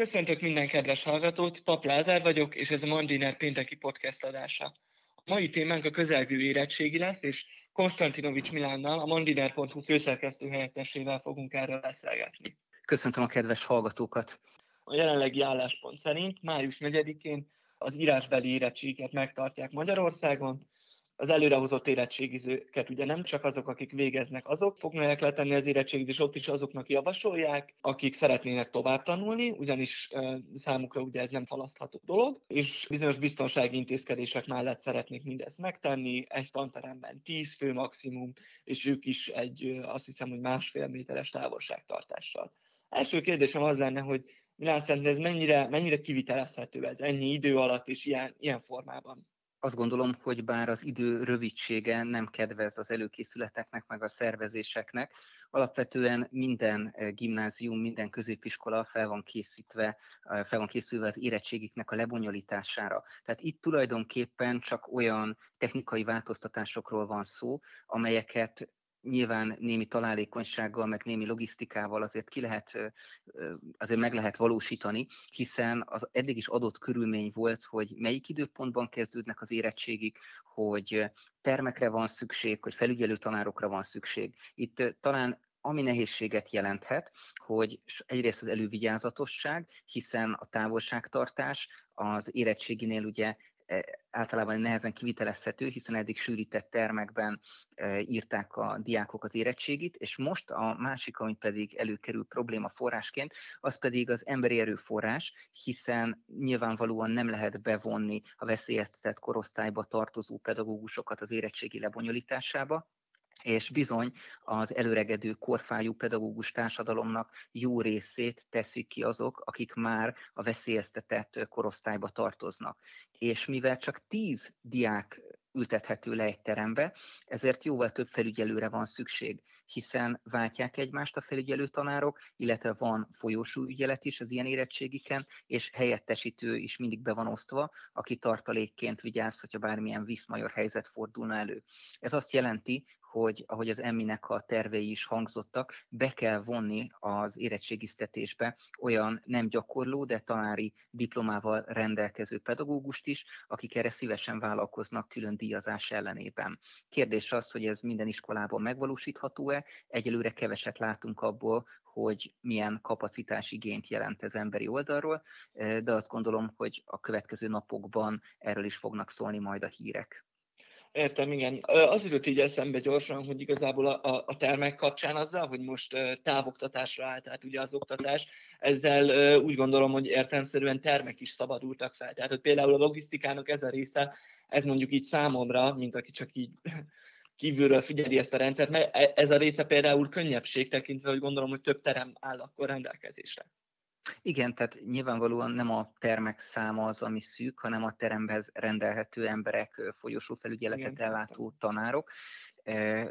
Köszöntök minden kedves hallgatót, Pap Lázár vagyok, és ez a Mandiner pénteki podcast adása. A mai témánk a közelgő érettségi lesz, és Konstantinovics Milánnal, a mandiner.hu főszerkesztő helyettesével fogunk erről beszélgetni. Köszöntöm a kedves hallgatókat! A jelenlegi álláspont szerint május 4-én az írásbeli érettséget megtartják Magyarországon, az előrehozott érettségizőket ugye nem csak azok, akik végeznek, azok fognak letenni az érettségizést, ott is azoknak javasolják, akik szeretnének tovább tanulni, ugyanis számukra ugye ez nem halasztható dolog, és bizonyos biztonsági intézkedések mellett szeretnék mindezt megtenni, egy tanteremben 10 fő maximum, és ők is egy, azt hiszem, hogy másfél méteres távolságtartással. Első kérdésem az lenne, hogy Milán ez mennyire, mennyire kivitelezhető ez ennyi idő alatt és ilyen, ilyen formában? Azt gondolom, hogy bár az idő rövidsége nem kedvez az előkészületeknek, meg a szervezéseknek, alapvetően minden eh, gimnázium, minden középiskola fel van készítve, eh, fel van készülve az érettségiknek a lebonyolítására. Tehát itt tulajdonképpen csak olyan technikai változtatásokról van szó, amelyeket nyilván némi találékonysággal, meg némi logisztikával azért ki lehet, azért meg lehet valósítani, hiszen az eddig is adott körülmény volt, hogy melyik időpontban kezdődnek az érettségik, hogy termekre van szükség, hogy felügyelő tanárokra van szükség. Itt talán ami nehézséget jelenthet, hogy egyrészt az elővigyázatosság, hiszen a távolságtartás az érettséginél ugye általában nehezen kivitelezhető, hiszen eddig sűrített termekben e, írták a diákok az érettségit, és most a másik, ami pedig előkerül probléma forrásként, az pedig az emberi erőforrás, hiszen nyilvánvalóan nem lehet bevonni a veszélyeztetett korosztályba tartozó pedagógusokat az érettségi lebonyolításába, és bizony az előregedő korfájú pedagógus társadalomnak jó részét teszik ki azok, akik már a veszélyeztetett korosztályba tartoznak. És mivel csak tíz diák ültethető le egy terembe, ezért jóval több felügyelőre van szükség, hiszen váltják egymást a felügyelő tanárok, illetve van folyósú ügyelet is az ilyen érettségiken, és helyettesítő is mindig be van osztva, aki tartalékként vigyáz, hogyha bármilyen viszmajor helyzet fordulna elő. Ez azt jelenti, hogy ahogy az Emminek a tervei is hangzottak, be kell vonni az érettségiztetésbe olyan nem gyakorló, de tanári diplomával rendelkező pedagógust is, akik erre szívesen vállalkoznak külön díjazás ellenében. Kérdés az, hogy ez minden iskolában megvalósítható-e, egyelőre keveset látunk abból, hogy milyen kapacitás igényt jelent ez emberi oldalról, de azt gondolom, hogy a következő napokban erről is fognak szólni majd a hírek. Értem, igen. Az jutott így eszembe gyorsan, hogy igazából a, a termek kapcsán azzal, hogy most távoktatásra állt tehát ugye az oktatás, ezzel úgy gondolom, hogy értelmszerűen termek is szabadultak fel. Tehát hogy például a logisztikának ez a része, ez mondjuk így számomra, mint aki csak így kívülről figyeli ezt a rendszert, mert e, ez a része például könnyebbség tekintve, hogy gondolom, hogy több terem áll akkor rendelkezésre. Igen, tehát nyilvánvalóan nem a termek száma az, ami szűk, hanem a teremhez rendelhető emberek, folyosófelügyeletet Igen, ellátó tanárok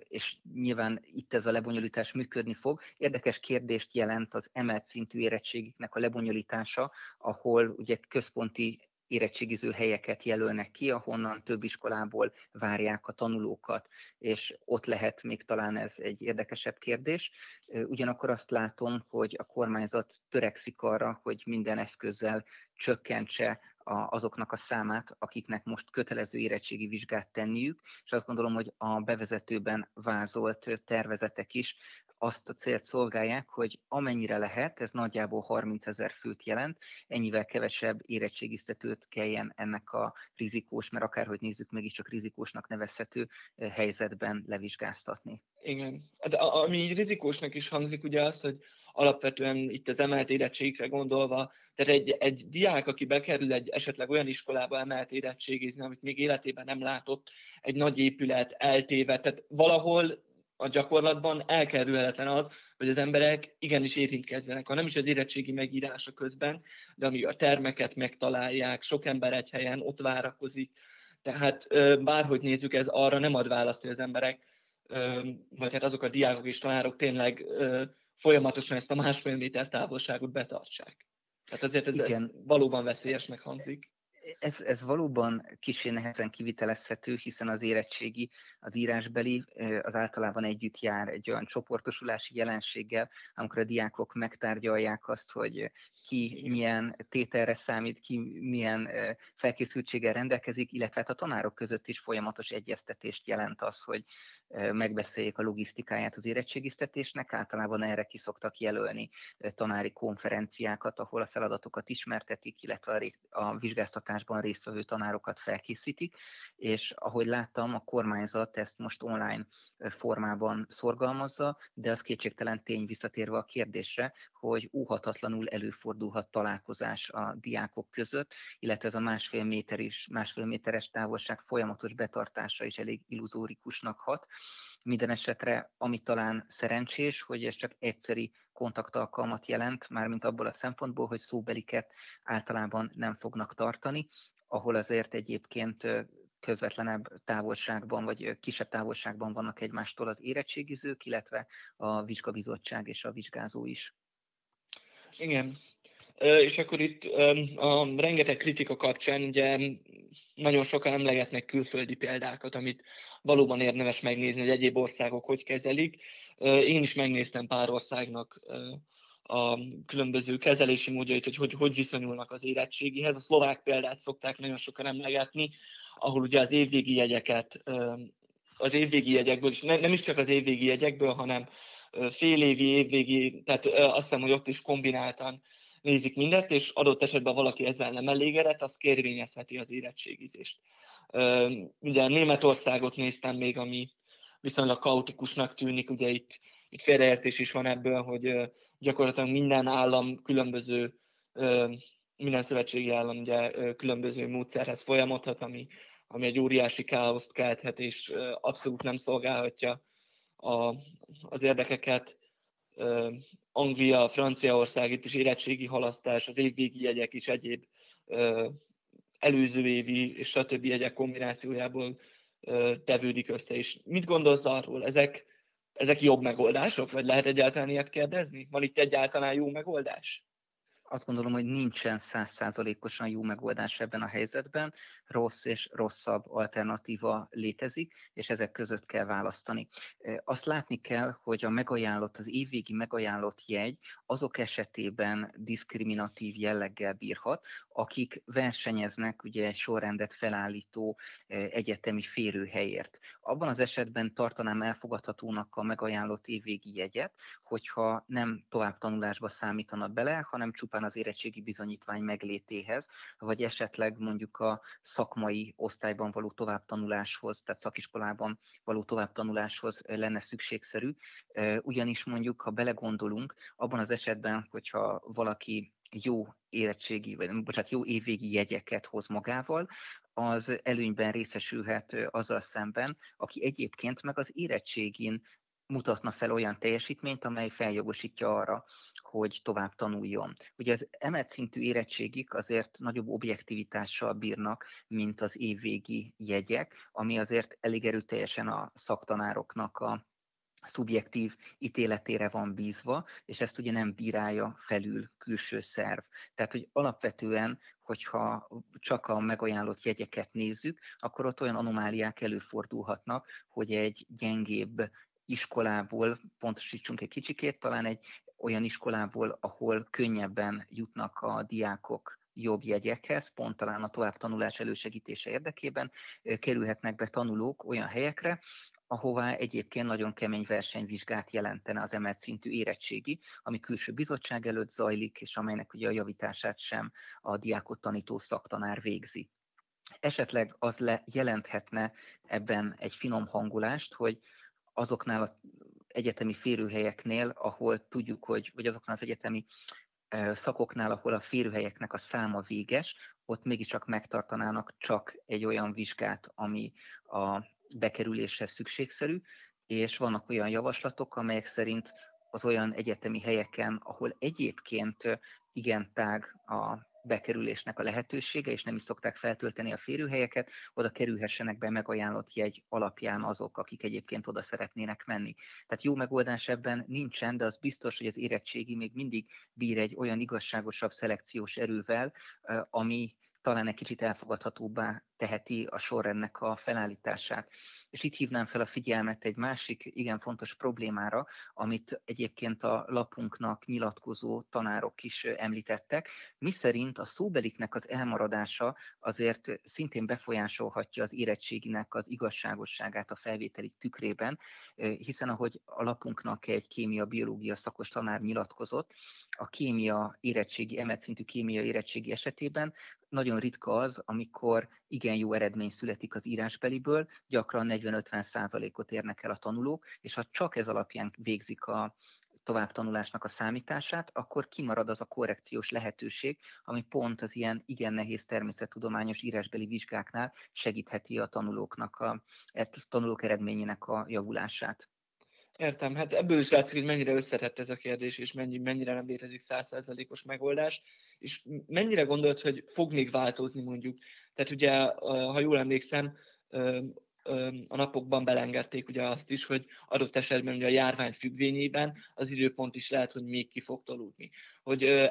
és nyilván itt ez a lebonyolítás működni fog. Érdekes kérdést jelent az emelt szintű érettségiknek a lebonyolítása, ahol ugye központi érettségiző helyeket jelölnek ki, ahonnan több iskolából várják a tanulókat, és ott lehet még talán ez egy érdekesebb kérdés. Ugyanakkor azt látom, hogy a kormányzat törekszik arra, hogy minden eszközzel csökkentse azoknak a számát, akiknek most kötelező érettségi vizsgát tenniük, és azt gondolom, hogy a bevezetőben vázolt tervezetek is azt a célt szolgálják, hogy amennyire lehet, ez nagyjából 30 ezer főt jelent, ennyivel kevesebb érettségiztetőt kelljen ennek a rizikós, mert akárhogy nézzük, mégiscsak rizikósnak nevezhető helyzetben levizsgáztatni. Igen. Hát, ami így rizikósnak is hangzik, ugye az, hogy alapvetően itt az emelt érettségre gondolva, tehát egy, egy diák, aki bekerül egy esetleg olyan iskolába emelt érettségizni, amit még életében nem látott, egy nagy épület, eltéve, tehát valahol a gyakorlatban elkerülhetetlen az, hogy az emberek igenis érintkezzenek, ha nem is az érettségi megírása közben, de amíg a termeket megtalálják, sok ember egy helyen ott várakozik, tehát bárhogy nézzük, ez arra nem ad választ, hogy az emberek, vagy hát azok a diákok és tanárok tényleg folyamatosan ezt a másfél méter távolságot betartsák. Tehát azért ez, ez valóban veszélyesnek hangzik. Ez, ez valóban kicsi nehezen kivitelezhető, hiszen az érettségi, az írásbeli az általában együtt jár egy olyan csoportosulási jelenséggel, amikor a diákok megtárgyalják azt, hogy ki milyen tételre számít, ki milyen felkészültséggel rendelkezik, illetve hát a tanárok között is folyamatos egyeztetést jelent az, hogy megbeszéljék a logisztikáját az érettségiztetésnek. Általában erre ki szoktak jelölni tanári konferenciákat, ahol a feladatokat ismertetik, illetve a vizsgáztatásban résztvevő tanárokat felkészítik, és ahogy láttam, a kormányzat ezt most online formában szorgalmazza, de az kétségtelen tény visszatérve a kérdésre, hogy óhatatlanul előfordulhat találkozás a diákok között, illetve ez a másfél, méter is, másfél méteres távolság folyamatos betartása is elég illuzórikusnak hat. Minden esetre, ami talán szerencsés, hogy ez csak egyszeri kontaktalkalmat jelent, mármint abból a szempontból, hogy szóbeliket általában nem fognak tartani, ahol azért egyébként közvetlenebb távolságban, vagy kisebb távolságban vannak egymástól az érettségizők, illetve a vizsgabizottság és a vizsgázó is. Igen. És akkor itt a rengeteg kritika kapcsán ugye nagyon sokan emlegetnek külföldi példákat, amit valóban érdemes megnézni, hogy egyéb országok hogy kezelik. Én is megnéztem pár országnak a különböző kezelési módjait, hogy, hogy hogy viszonyulnak az érettségihez. A szlovák példát szokták nagyon sokan emlegetni, ahol ugye az évvégi jegyeket, az évvégi jegyekből is, nem is csak az évvégi jegyekből, hanem fél évi, évvégi, tehát azt hiszem, hogy ott is kombináltan nézik mindezt, és adott esetben valaki ezzel nem elégedett, az kérvényezheti az érettségizést. Ugye Németországot néztem még, ami viszonylag kaotikusnak tűnik, ugye itt, itt félreértés is van ebből, hogy gyakorlatilag minden állam különböző, minden szövetségi állam ugye különböző módszerhez folyamodhat, ami, ami egy óriási káoszt kelthet, és abszolút nem szolgálhatja a, az érdekeket. Anglia, Franciaország, itt is érettségi halasztás, az évvégi jegyek is egyéb előző évi és stb. jegyek kombinációjából tevődik össze. És mit gondolsz arról? Ezek, ezek jobb megoldások, vagy lehet egyáltalán ilyet kérdezni? Van itt egyáltalán jó megoldás? Azt gondolom, hogy nincsen százszázalékosan jó megoldás ebben a helyzetben, rossz és rosszabb alternatíva létezik, és ezek között kell választani. Azt látni kell, hogy a megajánlott, az évvégi megajánlott jegy azok esetében diszkriminatív jelleggel bírhat, akik versenyeznek ugye egy sorrendet felállító egyetemi férőhelyért. Abban az esetben tartanám elfogadhatónak a megajánlott évvégi jegyet, hogyha nem tovább tanulásba számítana bele, hanem csupán az érettségi bizonyítvány meglétéhez, vagy esetleg mondjuk a szakmai osztályban való továbbtanuláshoz, tehát szakiskolában való továbbtanuláshoz lenne szükségszerű. Ugyanis mondjuk, ha belegondolunk, abban az esetben, hogyha valaki jó érettségi, vagy bocsánat, jó évvégi jegyeket hoz magával, az előnyben részesülhet azzal szemben, aki egyébként meg az érettségin mutatna fel olyan teljesítményt, amely feljogosítja arra, hogy tovább tanuljon. Ugye az emelt szintű érettségik azért nagyobb objektivitással bírnak, mint az évvégi jegyek, ami azért elég erőteljesen a szaktanároknak a szubjektív ítéletére van bízva, és ezt ugye nem bírálja felül külső szerv. Tehát, hogy alapvetően, hogyha csak a megajánlott jegyeket nézzük, akkor ott olyan anomáliák előfordulhatnak, hogy egy gyengébb iskolából, pontosítsunk egy kicsikét, talán egy olyan iskolából, ahol könnyebben jutnak a diákok jobb jegyekhez, pont talán a továbbtanulás elősegítése érdekében kerülhetnek be tanulók olyan helyekre, ahová egyébként nagyon kemény versenyvizsgát jelentene az emelt szintű érettségi, ami külső bizottság előtt zajlik, és amelynek ugye a javítását sem a diákot tanító szaktanár végzi. Esetleg az le jelenthetne ebben egy finom hangulást, hogy azoknál az egyetemi férőhelyeknél, ahol tudjuk, hogy, vagy azoknál az egyetemi szakoknál, ahol a férőhelyeknek a száma véges, ott mégiscsak megtartanának csak egy olyan vizsgát, ami a bekerüléshez szükségszerű, és vannak olyan javaslatok, amelyek szerint az olyan egyetemi helyeken, ahol egyébként igen tág a bekerülésnek a lehetősége, és nem is szokták feltölteni a férőhelyeket, oda kerülhessenek be megajánlott jegy alapján azok, akik egyébként oda szeretnének menni. Tehát jó megoldás ebben nincsen, de az biztos, hogy az érettségi még mindig bír egy olyan igazságosabb szelekciós erővel, ami talán egy kicsit elfogadhatóbbá teheti a sorrendnek a felállítását. És itt hívnám fel a figyelmet egy másik igen fontos problémára, amit egyébként a lapunknak nyilatkozó tanárok is említettek, miszerint a szóbeliknek az elmaradása azért szintén befolyásolhatja az érettséginek az igazságosságát a felvételi tükrében, hiszen ahogy a lapunknak egy kémia-biológia szakos tanár nyilatkozott, a kémia érettségi, emelt szintű kémia érettségi esetében nagyon ritka az, amikor igen jó eredmény születik az írásbeliből, gyakran 40-50 százalékot érnek el a tanulók, és ha csak ez alapján végzik a továbbtanulásnak a számítását, akkor kimarad az a korrekciós lehetőség, ami pont az ilyen igen nehéz természettudományos írásbeli vizsgáknál segítheti a tanulóknak, a, a tanulók eredményének a javulását. Értem, hát ebből is látszik, hogy mennyire összetett ez a kérdés, és mennyi, mennyire nem létezik százszerzalékos megoldás, és mennyire gondolt, hogy fog még változni mondjuk. Tehát ugye, ha jól emlékszem, a napokban belengedték ugye azt is, hogy adott esetben ugye a járvány függvényében az időpont is lehet, hogy még ki fog tolódni. Hogy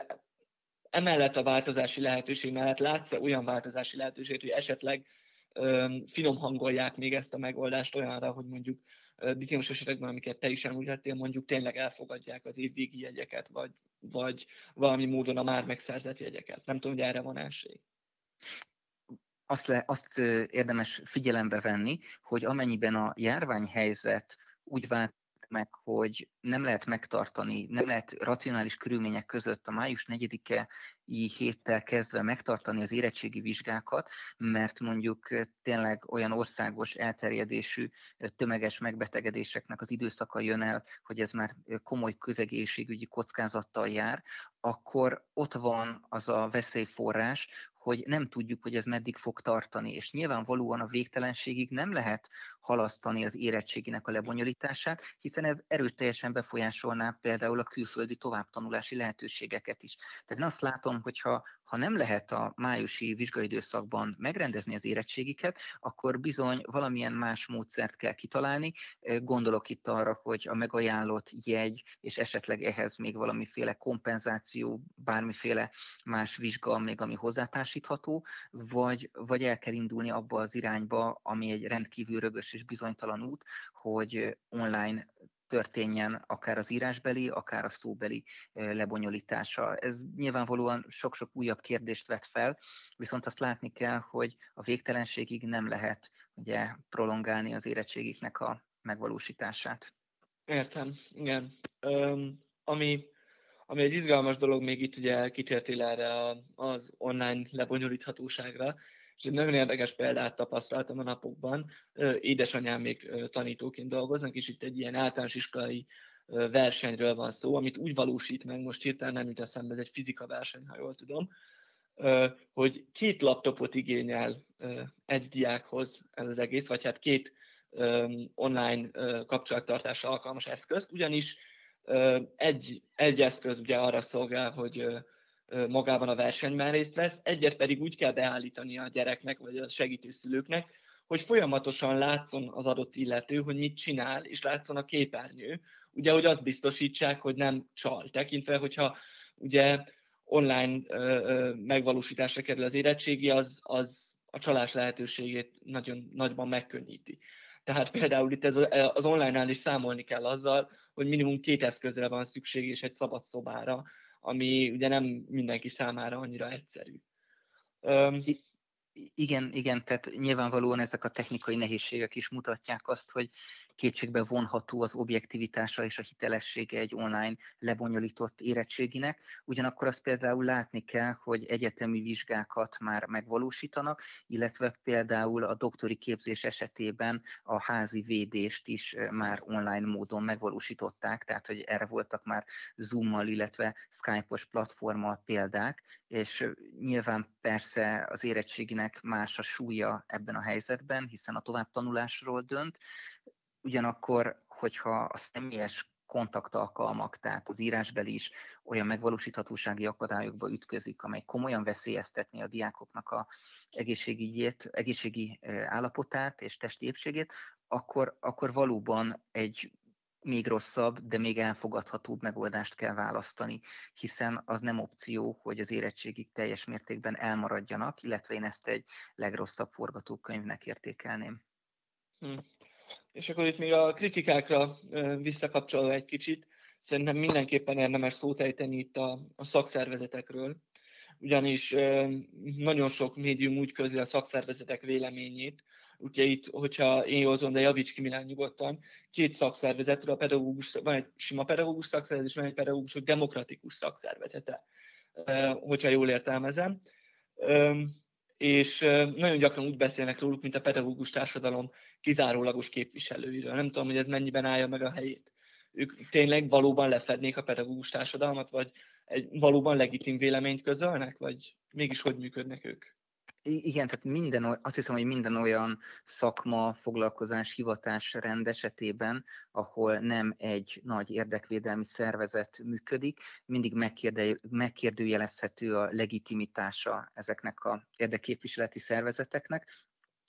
emellett a változási lehetőség mellett látsz olyan változási lehetőséget, hogy esetleg finom hangolják még ezt a megoldást olyanra, hogy mondjuk bizonyos esetekben, amiket te is említettél, mondjuk tényleg elfogadják az évvégi jegyeket, vagy, vagy valami módon a már megszerzett jegyeket. Nem tudom, hogy erre van esély. Azt, le, azt érdemes figyelembe venni, hogy amennyiben a járványhelyzet úgy vált meg, hogy nem lehet megtartani, nem lehet racionális körülmények között a május 4-e héttel kezdve megtartani az érettségi vizsgákat, mert mondjuk tényleg olyan országos elterjedésű tömeges megbetegedéseknek az időszaka jön el, hogy ez már komoly közegészségügyi kockázattal jár, akkor ott van az a veszélyforrás, hogy nem tudjuk, hogy ez meddig fog tartani, és nyilvánvalóan a végtelenségig nem lehet halasztani az érettséginek a lebonyolítását, hiszen ez erőteljesen befolyásolná például a külföldi továbbtanulási lehetőségeket is. Tehát én azt látom, hogyha ha nem lehet a májusi vizsgaidőszakban megrendezni az érettségiket, akkor bizony valamilyen más módszert kell kitalálni. Gondolok itt arra, hogy a megajánlott jegy, és esetleg ehhez még valamiféle kompenzáció, bármiféle más vizsga, még ami hozzátársítható, vagy, vagy el kell indulni abba az irányba, ami egy rendkívül rögös és bizonytalan út, hogy online történjen akár az írásbeli, akár a szóbeli lebonyolítása. Ez nyilvánvalóan sok-sok újabb kérdést vet fel, viszont azt látni kell, hogy a végtelenségig nem lehet ugye prolongálni az érettségiknek a megvalósítását. Értem, igen. Um, ami, ami egy izgalmas dolog, még itt ugye kitértél erre az online lebonyolíthatóságra, és egy nagyon érdekes példát tapasztaltam a napokban. Édesanyám még tanítóként dolgoznak, és itt egy ilyen általános iskolai versenyről van szó, amit úgy valósít meg, most hirtelen nem jut eszembe, ez egy fizika verseny, ha jól tudom, hogy két laptopot igényel egy diákhoz ez az egész, vagy hát két online kapcsolattartásra alkalmas eszközt, ugyanis egy, egy eszköz ugye arra szolgál, hogy magában a versenyben részt vesz, egyet pedig úgy kell beállítani a gyereknek, vagy a segítő szülőknek, hogy folyamatosan látszon az adott illető, hogy mit csinál, és látszon a képernyő. Ugye, hogy azt biztosítsák, hogy nem csal. Tekintve, hogyha ugye online ö, ö, megvalósításra kerül az érettségi, az, az a csalás lehetőségét nagyon nagyban megkönnyíti. Tehát például itt ez az online-nál is számolni kell azzal, hogy minimum két eszközre van szükség, és egy szabad szobára, ami ugye nem mindenki számára annyira egyszerű. Igen, igen, tehát nyilvánvalóan ezek a technikai nehézségek is mutatják azt, hogy kétségbe vonható az objektivitása és a hitelessége egy online lebonyolított érettséginek. Ugyanakkor azt például látni kell, hogy egyetemi vizsgákat már megvalósítanak, illetve például a doktori képzés esetében a házi védést is már online módon megvalósították, tehát hogy erre voltak már Zoom-mal, illetve Skype-os platformmal példák, és nyilván persze az érettséginek más a súlya ebben a helyzetben, hiszen a továbbtanulásról dönt, Ugyanakkor, hogyha a személyes kontaktalkalmak, tehát az írásbeli is olyan megvalósíthatósági akadályokba ütközik, amely komolyan veszélyeztetni a diákoknak a egészségügyét, egészségi állapotát és testi épségét, akkor, akkor valóban egy még rosszabb, de még elfogadhatóbb megoldást kell választani, hiszen az nem opció, hogy az érettségig teljes mértékben elmaradjanak, illetve én ezt egy legrosszabb forgatókönyvnek értékelném. Hm. És akkor itt még a kritikákra visszakapcsolva egy kicsit, szerintem mindenképpen érdemes szót ejteni itt a, a szakszervezetekről, ugyanis nagyon sok médium úgy közli a szakszervezetek véleményét, Ugye itt, hogyha én jól tudom, de javíts ki Milán nyugodtan, két szakszervezetről, a pedagógus, van egy sima pedagógus szakszervezet, és van egy pedagógusok demokratikus szakszervezete, hogyha jól értelmezem. És nagyon gyakran úgy beszélnek róluk, mint a pedagógus társadalom kizárólagos képviselőiről. Nem tudom, hogy ez mennyiben állja meg a helyét. Ők tényleg valóban lefednék a pedagógus társadalmat, vagy egy valóban legitim véleményt közölnek, vagy mégis hogy működnek ők? igen, tehát minden, azt hiszem, hogy minden olyan szakma, foglalkozás, hivatás rend esetében, ahol nem egy nagy érdekvédelmi szervezet működik, mindig megkérdőjelezhető a legitimitása ezeknek a érdekképviseleti szervezeteknek,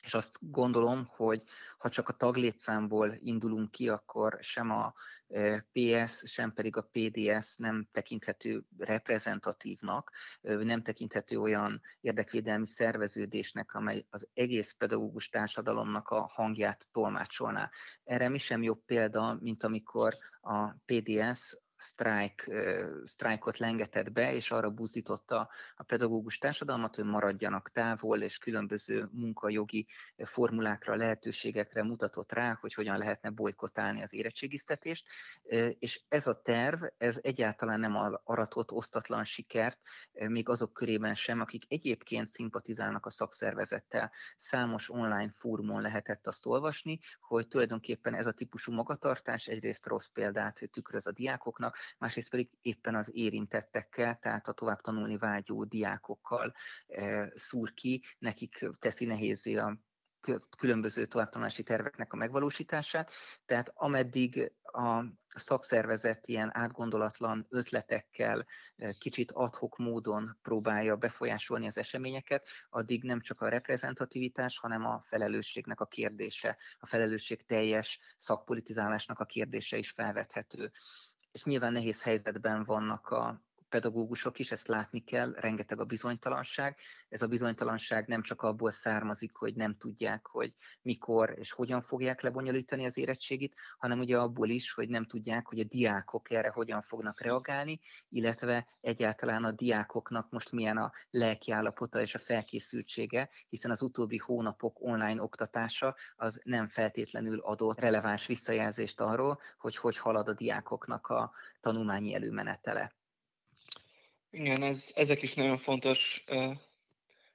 és azt gondolom, hogy ha csak a taglétszámból indulunk ki, akkor sem a e, PS, sem pedig a PDS nem tekinthető reprezentatívnak, nem tekinthető olyan érdekvédelmi szerveződésnek, amely az egész pedagógus társadalomnak a hangját tolmácsolná. Erre mi sem jobb példa, mint amikor a PDS sztrájk, sztrájkot lengetett be, és arra buzdította a pedagógus társadalmat, hogy maradjanak távol, és különböző munkajogi formulákra, lehetőségekre mutatott rá, hogy hogyan lehetne bolykotálni az érettségiztetést. És ez a terv, ez egyáltalán nem aratott osztatlan sikert, még azok körében sem, akik egyébként szimpatizálnak a szakszervezettel. Számos online fórumon lehetett azt olvasni, hogy tulajdonképpen ez a típusú magatartás egyrészt rossz példát tükröz a diákoknak, tanulóknak, másrészt pedig éppen az érintettekkel, tehát a tovább tanulni vágyó diákokkal e, szúr ki, nekik teszi nehézé a különböző továbbtanulási terveknek a megvalósítását. Tehát ameddig a szakszervezet ilyen átgondolatlan ötletekkel, e, kicsit adhok módon próbálja befolyásolni az eseményeket, addig nem csak a reprezentativitás, hanem a felelősségnek a kérdése, a felelősség teljes szakpolitizálásnak a kérdése is felvethető és nyilván nehéz helyzetben vannak a pedagógusok is, ezt látni kell, rengeteg a bizonytalanság. Ez a bizonytalanság nem csak abból származik, hogy nem tudják, hogy mikor és hogyan fogják lebonyolítani az érettségit, hanem ugye abból is, hogy nem tudják, hogy a diákok erre hogyan fognak reagálni, illetve egyáltalán a diákoknak most milyen a lelkiállapota és a felkészültsége, hiszen az utóbbi hónapok online oktatása az nem feltétlenül adott releváns visszajelzést arról, hogy hogy halad a diákoknak a tanulmányi előmenetele. Igen, ez, ezek is nagyon fontos,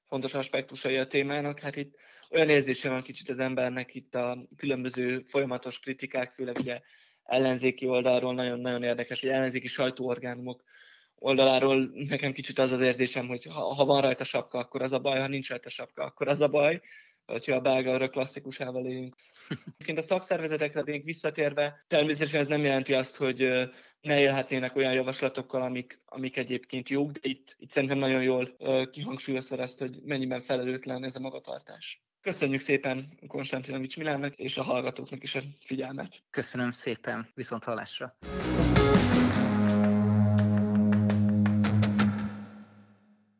fontos aspektusai a témának. Hát itt olyan érzése van kicsit az embernek itt a különböző folyamatos kritikák, főleg ugye ellenzéki oldalról nagyon-nagyon érdekes, hogy ellenzéki sajtóorgánumok oldaláról nekem kicsit az az érzésem, hogy ha, ha van rajta sapka, akkor az a baj, ha nincs rajta sapka, akkor az a baj hogyha a belga klasszikusával élünk. Egyébként a szakszervezetekre még visszatérve, természetesen ez nem jelenti azt, hogy ne élhetnének olyan javaslatokkal, amik, amik egyébként jók, de itt, itt szerintem nagyon jól kihangsúlyozta ezt, hogy mennyiben felelőtlen ez a magatartás. Köszönjük szépen Konstantinovics Milánnak és a hallgatóknak is a figyelmet. Köszönöm szépen, viszont hallásra.